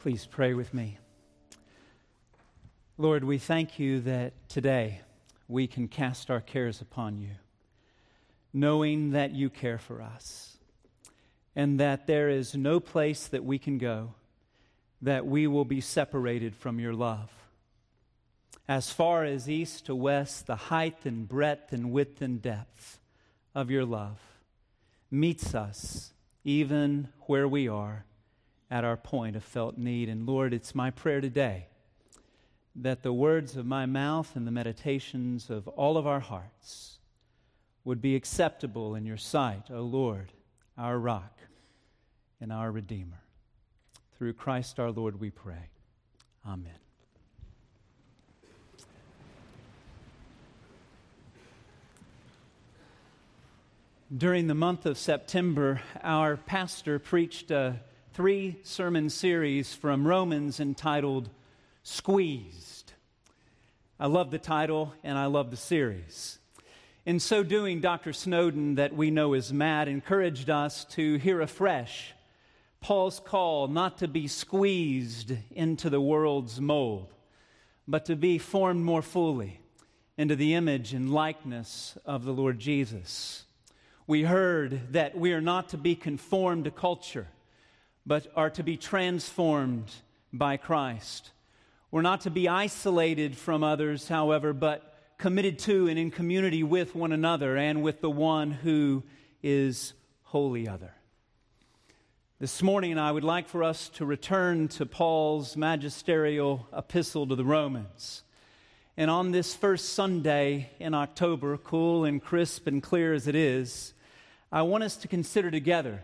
Please pray with me. Lord, we thank you that today we can cast our cares upon you, knowing that you care for us and that there is no place that we can go that we will be separated from your love. As far as east to west, the height and breadth and width and depth of your love meets us even where we are at our point of felt need. And Lord, it's my prayer today that the words of my mouth and the meditations of all of our hearts would be acceptable in your sight, O Lord, our rock and our Redeemer. Through Christ our Lord, we pray. Amen. During the month of September, our pastor preached a three sermon series from Romans entitled Squeezed. I love the title and I love the series. In so doing, Dr. Snowden, that we know as Matt, encouraged us to hear afresh Paul's call not to be squeezed into the world's mold, but to be formed more fully into the image and likeness of the Lord Jesus. We heard that we are not to be conformed to culture but are to be transformed by Christ. We're not to be isolated from others, however, but committed to and in community with one another and with the one who is holy other. This morning, I would like for us to return to Paul's magisterial epistle to the Romans. And on this first Sunday in October, cool and crisp and clear as it is, I want us to consider together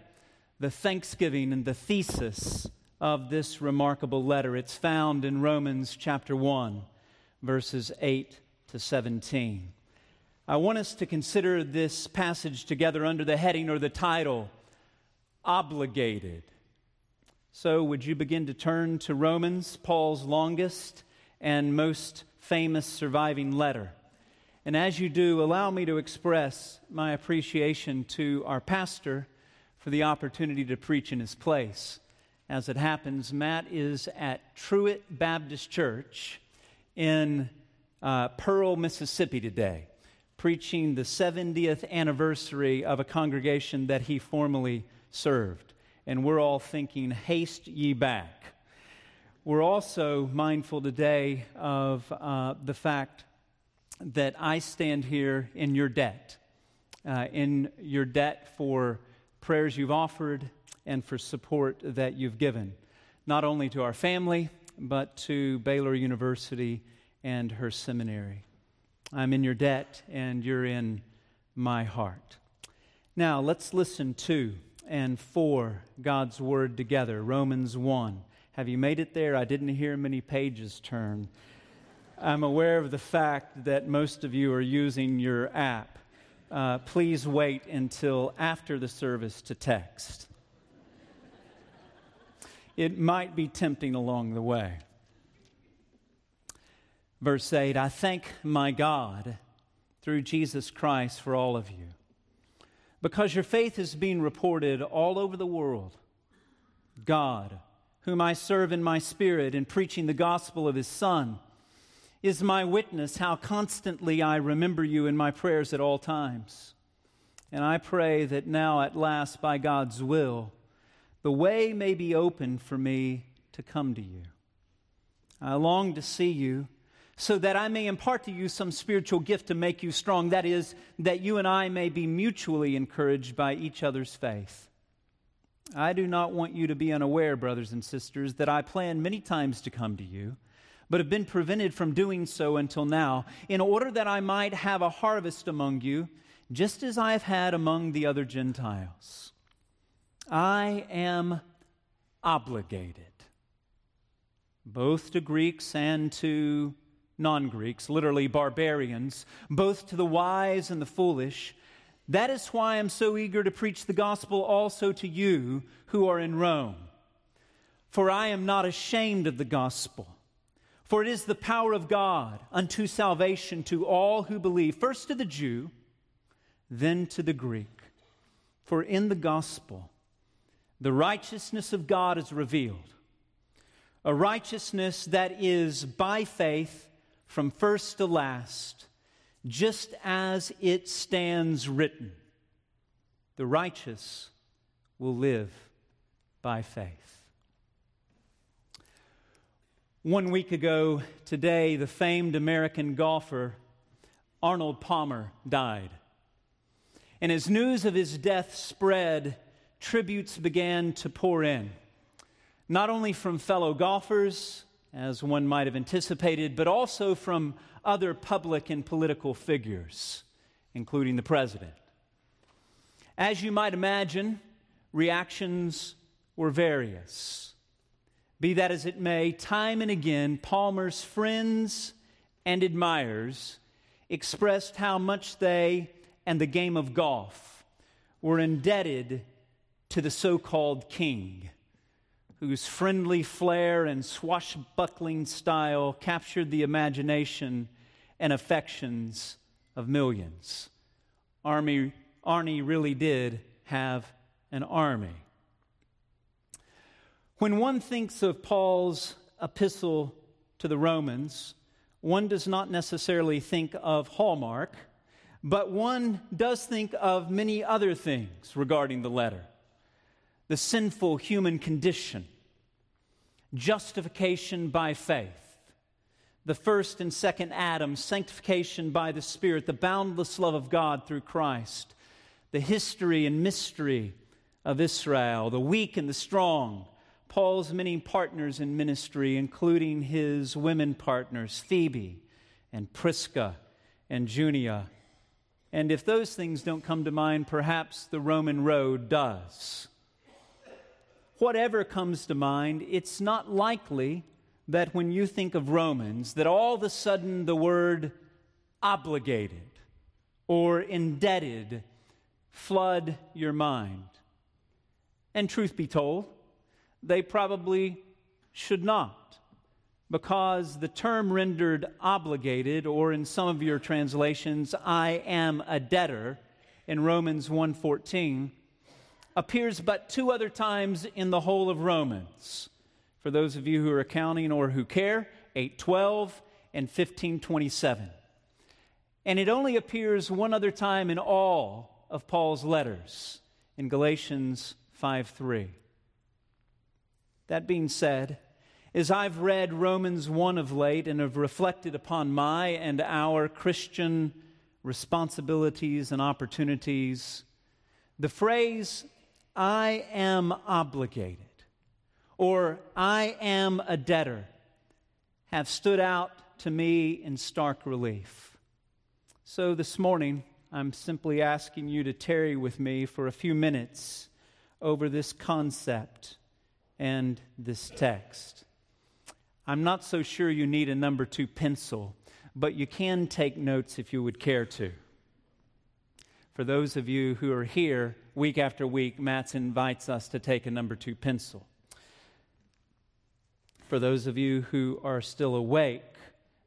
the thanksgiving and the thesis of this remarkable letter. It's found in Romans chapter 1, verses 8 to 17. I want us to consider this passage together under the heading or the title, Obligated. So, would you begin to turn to Romans, Paul's longest and most famous surviving letter? And as you do, allow me to express my appreciation to our pastor for the opportunity to preach in his place. As it happens, Matt is at Truett Baptist Church in uh, Pearl, Mississippi today, preaching the 70th anniversary of a congregation that he formerly served. And we're all thinking, haste ye back. We're also mindful today of uh, the fact that I stand here in your debt, uh, in your debt for prayers you've offered and for support that you've given, not only to our family, but to Baylor University and her seminary. I'm in your debt, and you're in my heart. Now, let's listen to and for God's Word together. Romans 1. Have you made it there? I didn't hear many pages turn. I'm aware of the fact that most of you are using your app uh, please wait until after the service to text. It might be tempting along the way. Verse 8 I thank my God through Jesus Christ for all of you, because your faith is being reported all over the world. God, whom I serve in my spirit in preaching the gospel of his Son, is my witness how constantly I remember you in my prayers at all times. And I pray that now, at last, by God's will, the way may be open for me to come to you. I long to see you so that I may impart to you some spiritual gift to make you strong. That is, that you and I may be mutually encouraged by each other's faith. I do not want you to be unaware, brothers and sisters, that I plan many times to come to you but have been prevented from doing so until now, in order that I might have a harvest among you, just as I have had among the other Gentiles. I am obligated, both to Greeks and to non Greeks, literally barbarians, both to the wise and the foolish. That is why I'm so eager to preach the gospel also to you who are in Rome. For I am not ashamed of the gospel for it is the power of God unto salvation to all who believe, first to the Jew, then to the Greek. For in the gospel, the righteousness of God is revealed a righteousness that is by faith from first to last, just as it stands written the righteous will live by faith. One week ago today, the famed American golfer Arnold Palmer died. And as news of his death spread, tributes began to pour in, not only from fellow golfers, as one might have anticipated, but also from other public and political figures, including the president. As you might imagine, reactions were various. Be that as it may, time and again, Palmer's friends and admirers expressed how much they and the game of golf were indebted to the so called king, whose friendly flair and swashbuckling style captured the imagination and affections of millions. Army, Arnie really did have an army. When one thinks of Paul's epistle to the Romans, one does not necessarily think of Hallmark, but one does think of many other things regarding the letter. The sinful human condition, justification by faith, the first and second Adam, sanctification by the Spirit, the boundless love of God through Christ, the history and mystery of Israel, the weak and the strong Paul's many partners in ministry, including his women partners, Phoebe and Prisca and Junia. And if those things don't come to mind, perhaps the Roman road does. Whatever comes to mind, it's not likely that when you think of Romans, that all of a sudden the word obligated or indebted flood your mind. And truth be told, they probably should not because the term rendered obligated or in some of your translations I am a debtor in Romans 1:14 appears but two other times in the whole of Romans. For those of you who are counting or who care, 8:12 and 15:27. And it only appears one other time in all of Paul's letters in Galatians 5:3. That being said, as I've read Romans 1 of late and have reflected upon my and our Christian responsibilities and opportunities, the phrase, I am obligated, or I am a debtor, have stood out to me in stark relief. So this morning, I'm simply asking you to tarry with me for a few minutes over this concept and this text. I'm not so sure you need a number two pencil, but you can take notes if you would care to. For those of you who are here week after week, Matt's invites us to take a number two pencil. For those of you who are still awake,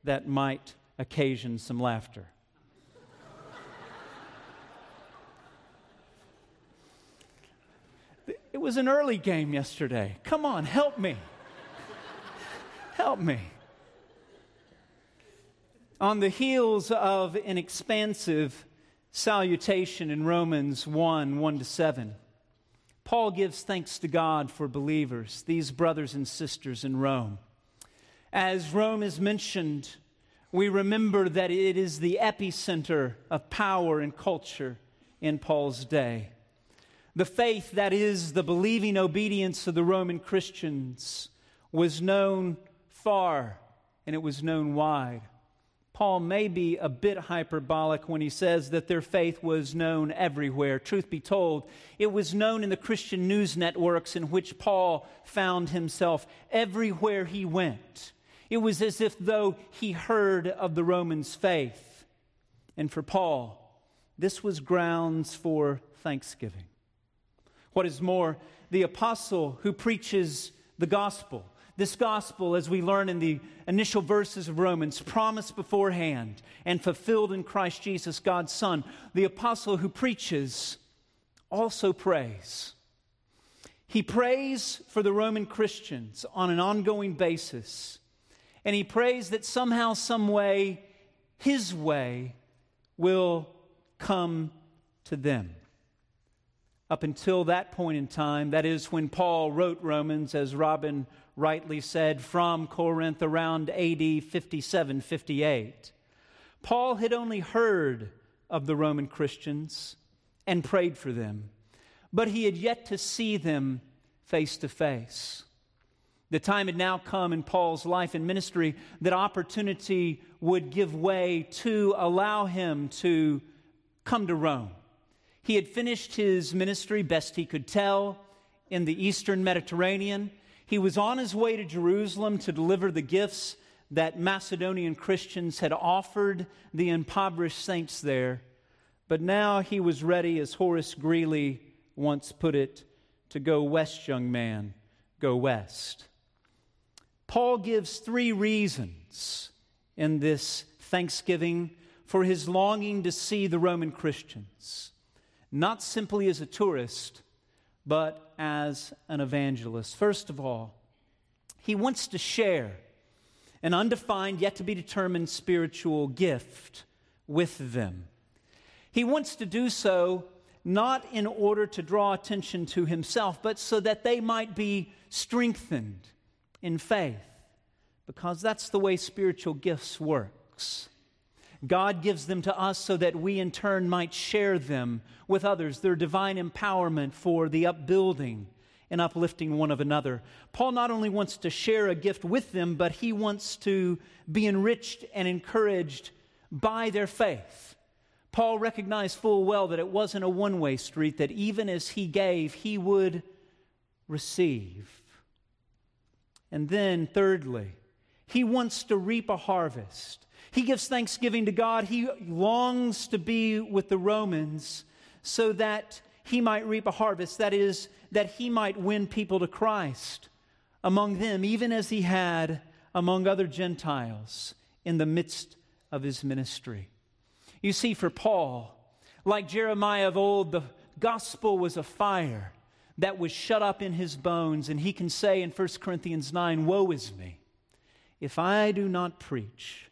that might occasion some laughter. It was an early game yesterday. Come on, help me. help me. On the heels of an expansive salutation in Romans 1 1 to 7, Paul gives thanks to God for believers, these brothers and sisters in Rome. As Rome is mentioned, we remember that it is the epicenter of power and culture in Paul's day. The faith that is the believing obedience of the Roman Christians was known far and it was known wide. Paul may be a bit hyperbolic when he says that their faith was known everywhere. Truth be told, it was known in the Christian news networks in which Paul found himself everywhere he went. It was as if though he heard of the Romans' faith. And for Paul, this was grounds for thanksgiving. What is more, the apostle who preaches the gospel, this gospel, as we learn in the initial verses of Romans, promised beforehand and fulfilled in Christ Jesus, God's Son, the apostle who preaches also prays. He prays for the Roman Christians on an ongoing basis. And he prays that somehow, some way, his way will come to them. Up until that point in time, that is when Paul wrote Romans, as Robin rightly said, from Corinth around AD 57 58. Paul had only heard of the Roman Christians and prayed for them, but he had yet to see them face to face. The time had now come in Paul's life and ministry that opportunity would give way to allow him to come to Rome. He had finished his ministry best he could tell in the eastern Mediterranean. He was on his way to Jerusalem to deliver the gifts that Macedonian Christians had offered the impoverished saints there. But now he was ready, as Horace Greeley once put it, to go west, young man, go west. Paul gives three reasons in this thanksgiving for his longing to see the Roman Christians, not simply as a tourist, but as an evangelist. First of all, he wants to share an undefined, yet to be determined spiritual gift with them. He wants to do so not in order to draw attention to himself, but so that they might be strengthened in faith, because that's the way spiritual gifts works. God gives them to us so that we in turn might share them with others, their divine empowerment for the upbuilding and uplifting one of another. Paul not only wants to share a gift with them, but he wants to be enriched and encouraged by their faith. Paul recognized full well that it wasn't a one way street, that even as he gave, he would receive. And then, thirdly, he wants to reap a harvest. He gives thanksgiving to God. He longs to be with the Romans so that he might reap a harvest. That is, that he might win people to Christ among them, even as he had among other Gentiles in the midst of his ministry. You see, for Paul, like Jeremiah of old, the gospel was a fire that was shut up in his bones. And he can say in 1 Corinthians 9, Woe is me if I do not preach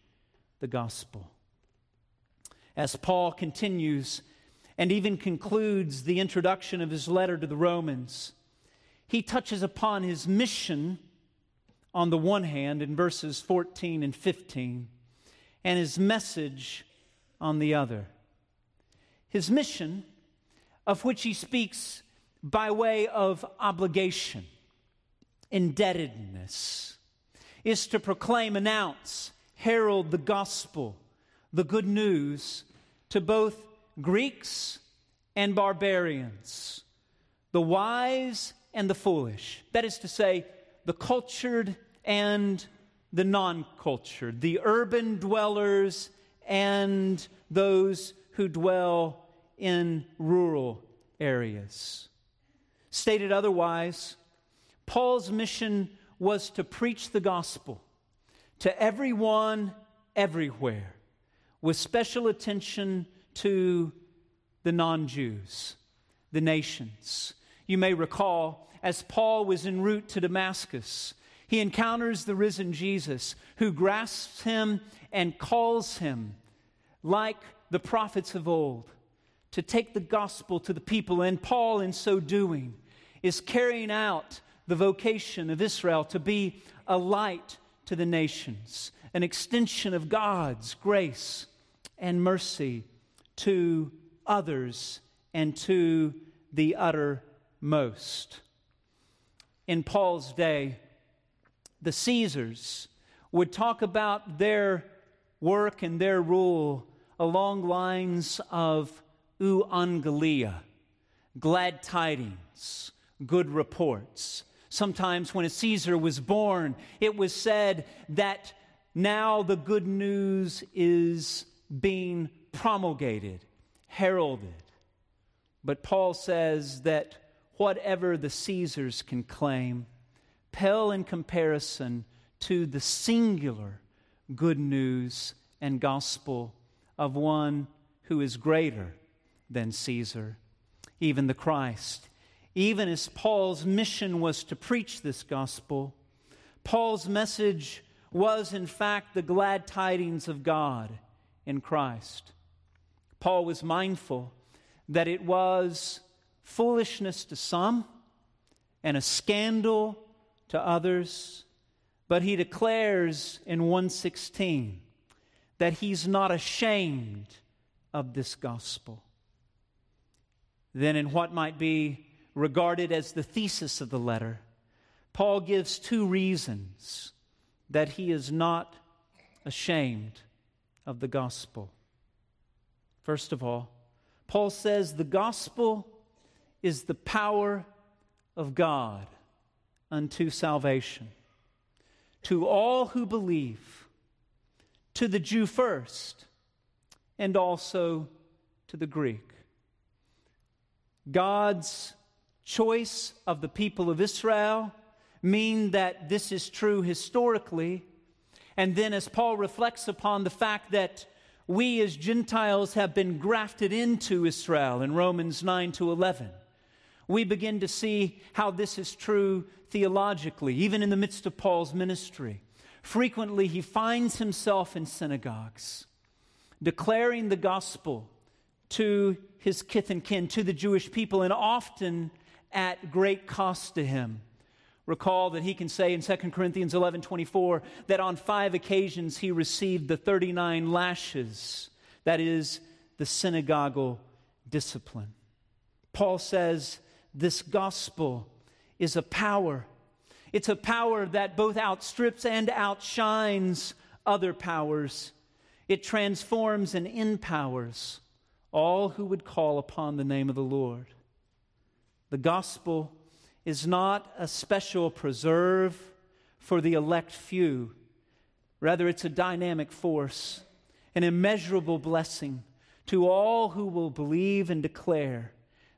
the gospel. As Paul continues and even concludes the introduction of his letter to the Romans, he touches upon his mission on the one hand in verses 14 and 15, and his message on the other. His mission, of which he speaks by way of obligation, indebtedness, is to proclaim, announce, herald the gospel, the good news to both Greeks and barbarians, the wise and the foolish. That is to say, the cultured and the non cultured, the urban dwellers and those who dwell in rural areas. Stated otherwise, Paul's mission was to preach the gospel to everyone, everywhere, with special attention to the non Jews, the nations. You may recall, as Paul was en route to Damascus, he encounters the risen Jesus who grasps him and calls him, like the prophets of old, to take the gospel to the people. And Paul, in so doing, is carrying out the vocation of Israel to be a light to the nations, an extension of God's grace and mercy to others and to the uttermost. In Paul's day, the Caesars would talk about their work and their rule along lines of euangelia, glad tidings, good reports. Sometimes when a Caesar was born, it was said that now the good news is being promulgated, heralded. But Paul says that whatever the Caesars can claim pale in comparison to the singular good news and gospel of one who is greater than Caesar, even the Christ. Even as Paul's mission was to preach this gospel, Paul's message was, in fact, the glad tidings of God in Christ. Paul was mindful that it was foolishness to some and a scandal to others, but he declares in 116 that he's not ashamed of this gospel. Then, in what might be regarded as the thesis of the letter, Paul gives two reasons that he is not ashamed of the gospel. First of all, Paul says the gospel is the power of God unto salvation to all who believe, to the Jew first, and also to the Greek. God's choice of the people of Israel mean that this is true historically. And then, as Paul reflects upon the fact that we as Gentiles have been grafted into Israel in Romans 9 to 11, we begin to see how this is true theologically, even in the midst of Paul's ministry. Frequently, he finds himself in synagogues declaring the gospel to his kith and kin, to the Jewish people, and often at great cost to him. Recall that he can say in 2 Corinthians 11 24 that on five occasions he received the 39 lashes, that is, the synagogal discipline. Paul says this gospel is a power. It's a power that both outstrips and outshines other powers. It transforms and empowers all who would call upon the name of the Lord. The gospel is not a special preserve for the elect few. Rather, it's a dynamic force, an immeasurable blessing to all who will believe and declare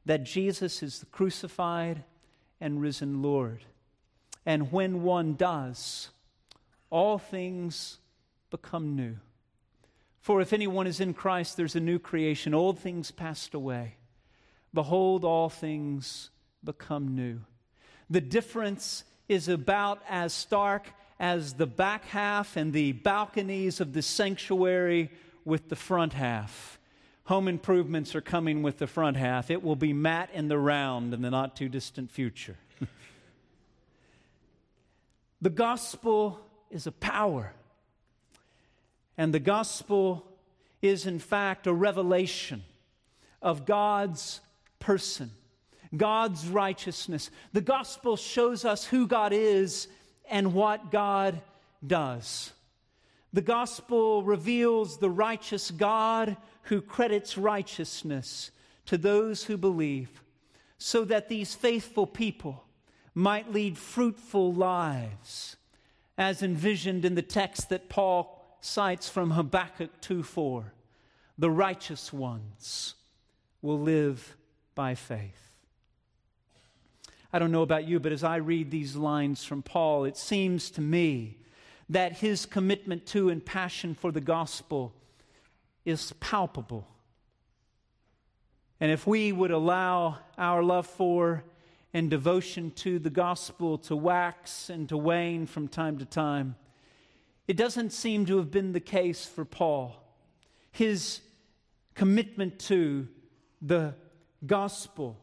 that Jesus is the crucified and risen Lord. And when one does, all things become new. For if anyone is in Christ, there's a new creation. Old things passed away. Behold, all things become new. The difference is about as stark as the back half and the balconies of the sanctuary with the front half. Home improvements are coming with the front half. It will be Matt in the round in the not too distant future. the gospel is a power, and the gospel is, in fact, a revelation of God's person God's righteousness. The gospel shows us who God is and what God does. The gospel reveals the righteous God who credits righteousness to those who believe, so that these faithful people might lead fruitful lives, as envisioned in the text that Paul cites from Habakkuk 2 4. The righteous ones will live by faith. I don't know about you, but as I read these lines from Paul, it seems to me that his commitment to and passion for the gospel is palpable. And if we would allow our love for and devotion to the gospel to wax and to wane from time to time, it doesn't seem to have been the case for Paul. His commitment to the gospel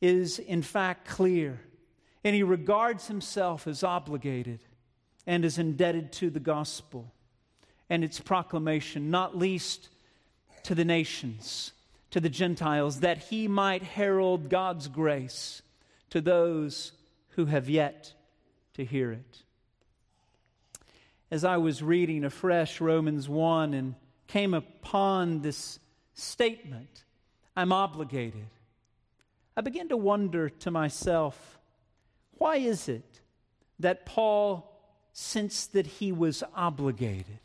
is in fact clear. And he regards himself as obligated and is indebted to the gospel and its proclamation, not least to the nations, to the Gentiles, that he might herald God's grace to those who have yet to hear it. As I was reading afresh Romans 1 and came upon this statement, I'm obligated. I began to wonder to myself, why is it that Paul sensed that he was obligated,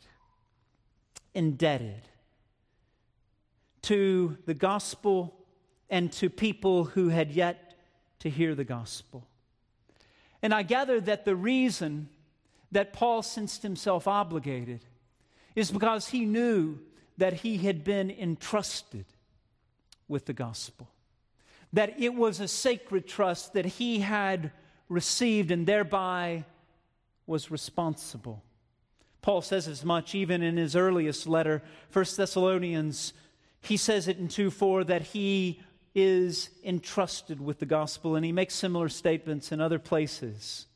indebted to the gospel and to people who had yet to hear the gospel? And I gather that the reason that Paul sensed himself obligated is because he knew that he had been entrusted with the gospel that it was a sacred trust that he had received and thereby was responsible. Paul says as much even in his earliest letter, 1 Thessalonians. He says it in 2 4 that he is entrusted with the gospel, and he makes similar statements in other places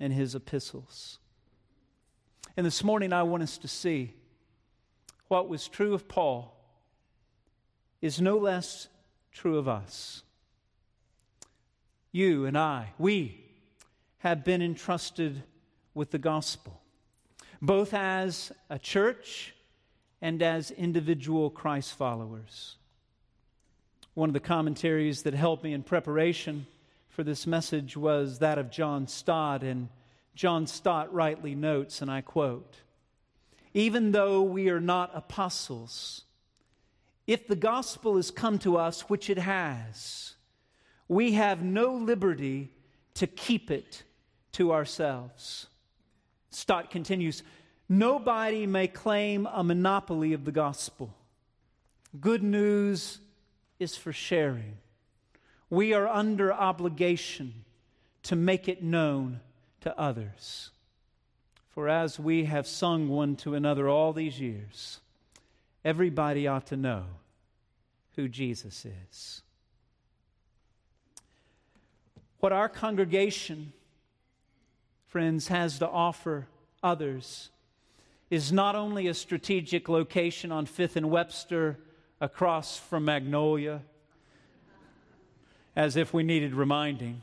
in his epistles. And this morning, I want us to see what was true of Paul is no less true of us. You and I, we have been entrusted with the gospel, both as a church and as individual Christ followers. One of the commentaries that helped me in preparation for this message was that of John Stott, and John Stott rightly notes, and I quote Even though we are not apostles, if the gospel has come to us, which it has, we have no liberty to keep it to ourselves. Stott continues Nobody may claim a monopoly of the gospel. Good news is for sharing. We are under obligation to make it known to others. For as we have sung one to another all these years, everybody ought to know who Jesus is. What our congregation, friends, has to offer others is not only a strategic location on 5th and Webster across from Magnolia, as if we needed reminding.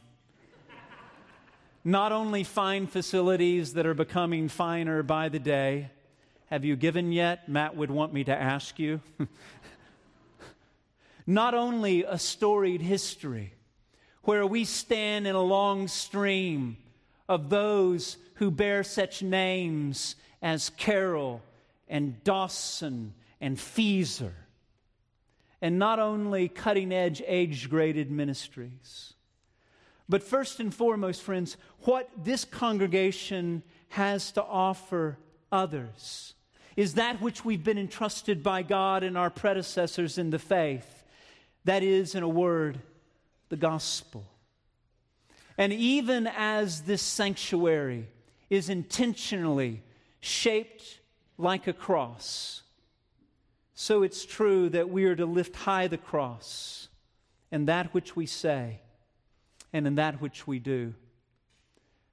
Not only fine facilities that are becoming finer by the day. Have you given yet? Matt would want me to ask you. Not only a storied history where we stand in a long stream of those who bear such names as Carroll and Dawson and Feezor. And not only cutting edge, age graded ministries. But first and foremost, friends, what this congregation has to offer others is that which we've been entrusted by God and our predecessors in the faith. That is, in a word, the gospel. And even as this sanctuary is intentionally shaped like a cross, so it's true that we are to lift high the cross in that which we say and in that which we do.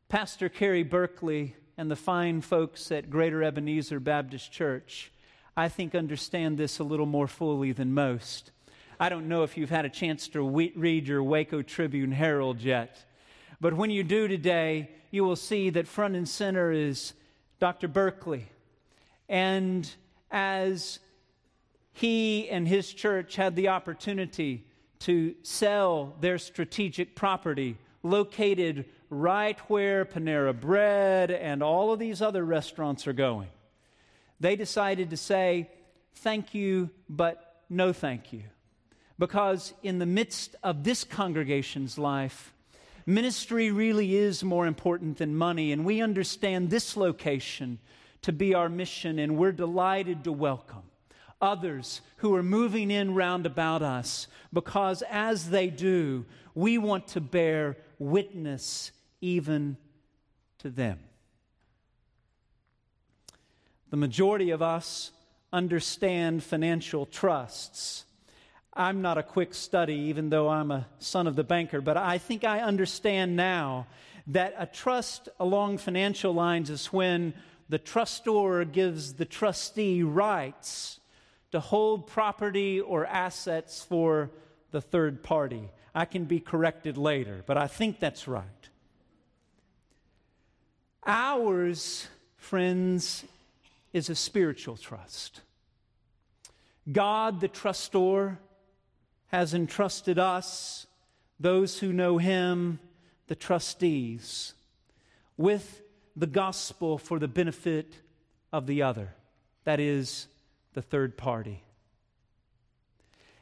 Pastor Kerry Berkeley and the fine folks at Greater Ebenezer Baptist Church, I think, understand this a little more fully than most. I don't know if you've had a chance to we- read your Waco Tribune Herald yet, but when you do today, you will see that front and center is Dr. Berkeley. And as he and his church had the opportunity to sell their strategic property located right where Panera Bread and all of these other restaurants are going. They decided to say, Thank you, but no thank you. Because in the midst of this congregation's life, ministry really is more important than money, and we understand this location to be our mission, and we're delighted to welcome others who are moving in round about us because as they do, we want to bear witness even to them. The majority of us understand financial trusts. I'm not a quick study, even though I'm a son of the banker, but I think I understand now that a trust along financial lines is when the trustor gives the trustee rights to hold property or assets for the third party. I can be corrected later, but I think that's right. Ours, friends, is a spiritual trust. God, the trustor, has entrusted us, those who know Him, the trustees, with the gospel for the benefit of the other. That is, the third party.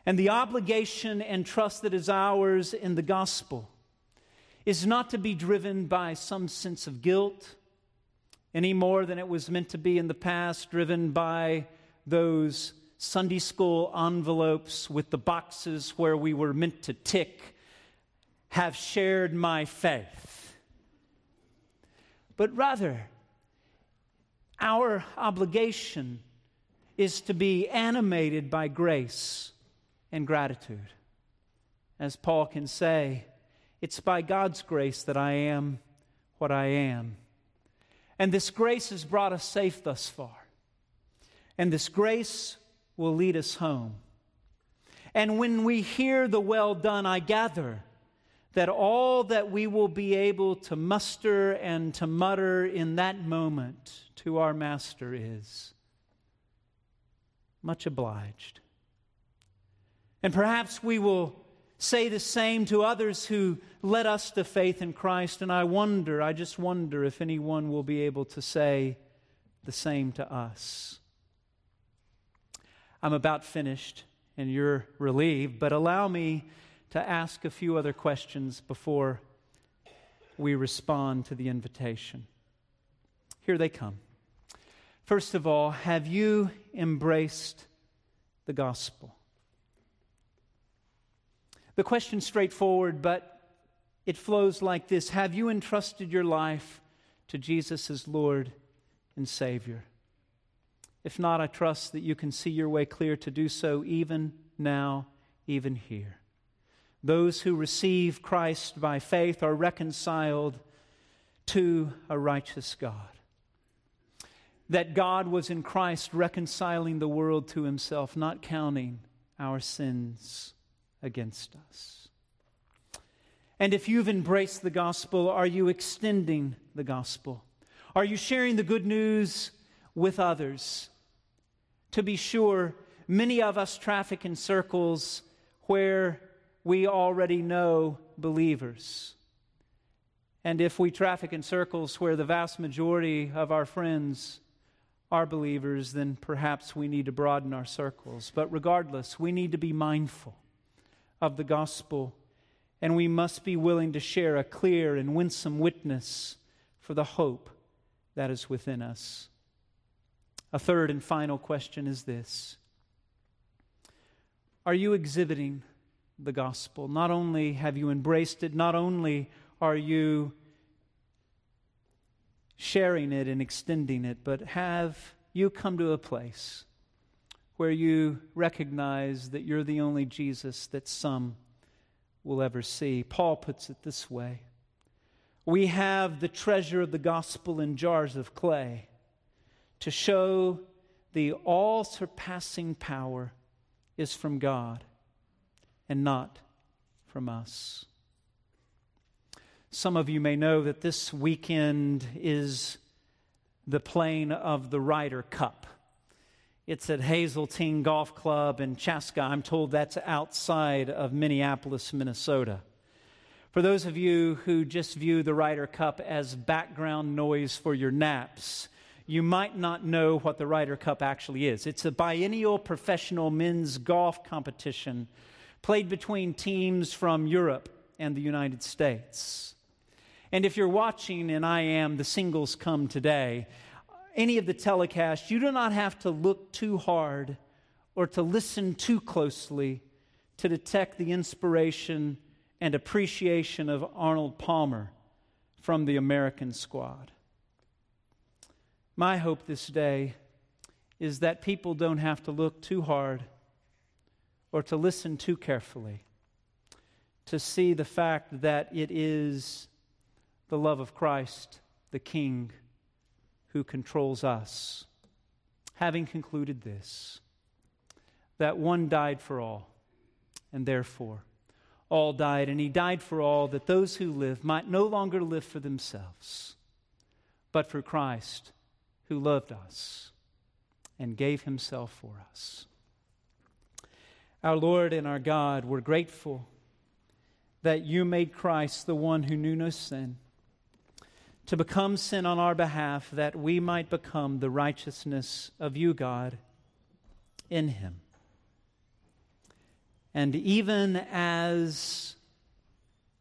And the obligation and trust that is ours in the gospel is not to be driven by some sense of guilt any more than it was meant to be in the past, driven by those Sunday school envelopes with the boxes where we were meant to tick have shared my faith, but rather, our obligation is to be animated by grace and gratitude. As Paul can say, it's by God's grace that I am what I am. And this grace has brought us safe thus far. And this grace will lead us home. And when we hear the well done, I gather that all that we will be able to muster and to mutter in that moment to our Master is much obliged. And perhaps we will say the same to others who led us to faith in Christ. And I wonder, I just wonder if anyone will be able to say the same to us. I'm about finished, and you're relieved, but allow me to ask a few other questions before we respond to the invitation. Here they come. First of all, have you embraced the gospel? The question's straightforward, but it flows like this Have you entrusted your life to Jesus as Lord and Savior? If not, I trust that you can see your way clear to do so even now, even here. Those who receive Christ by faith are reconciled to a righteous God. That God was in Christ reconciling the world to himself, not counting our sins against us. And if you've embraced the gospel, are you extending the gospel? Are you sharing the good news with others? To be sure, many of us traffic in circles where we already know believers. And if we traffic in circles where the vast majority of our friends are believers, then perhaps we need to broaden our circles. But regardless, we need to be mindful of the gospel, and we must be willing to share a clear and winsome witness for the hope that is within us. A third and final question is this Are you exhibiting the gospel? Not only have you embraced it, not only are you sharing it and extending it, but have you come to a place where you recognize that you're the only Jesus that some will ever see? Paul puts it this way We have the treasure of the gospel in jars of clay to show the all surpassing power is from God and not from us. Some of you may know that this weekend is the playing of the Ryder Cup. It's at Hazeltine Golf Club in Chaska. I'm told that's outside of Minneapolis, Minnesota. For those of you who just view the Ryder Cup as background noise for your naps, you might not know what the Ryder Cup actually is. It's a biennial professional men's golf competition played between teams from Europe and the United States. And if you're watching, and I am, the singles come today, any of the telecasts, you do not have to look too hard or to listen too closely to detect the inspiration and appreciation of Arnold Palmer from the American squad. My hope this day is that people don't have to look too hard or to listen too carefully to see the fact that it is the love of Christ, the King, who controls us. Having concluded this, that one died for all, and therefore all died, and he died for all, that those who live might no longer live for themselves, but for Christ who loved us and gave himself for us. Our Lord and our God, we're grateful that you made Christ the one who knew no sin to become sin on our behalf that we might become the righteousness of you, God, in him. And even as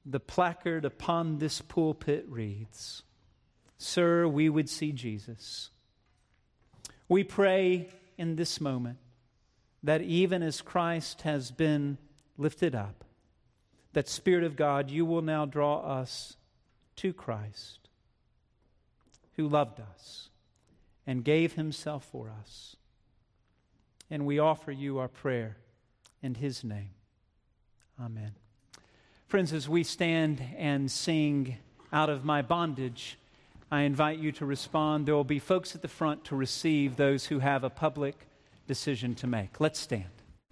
the placard upon this pulpit reads, Sir, we would see Jesus. We pray in this moment that even as Christ has been lifted up, that Spirit of God, you will now draw us to Christ, who loved us and gave himself for us. And we offer you our prayer in his name. Amen. Friends, as we stand and sing out of my bondage, I invite you to respond. There will be folks at the front to receive those who have a public decision to make. Let's stand.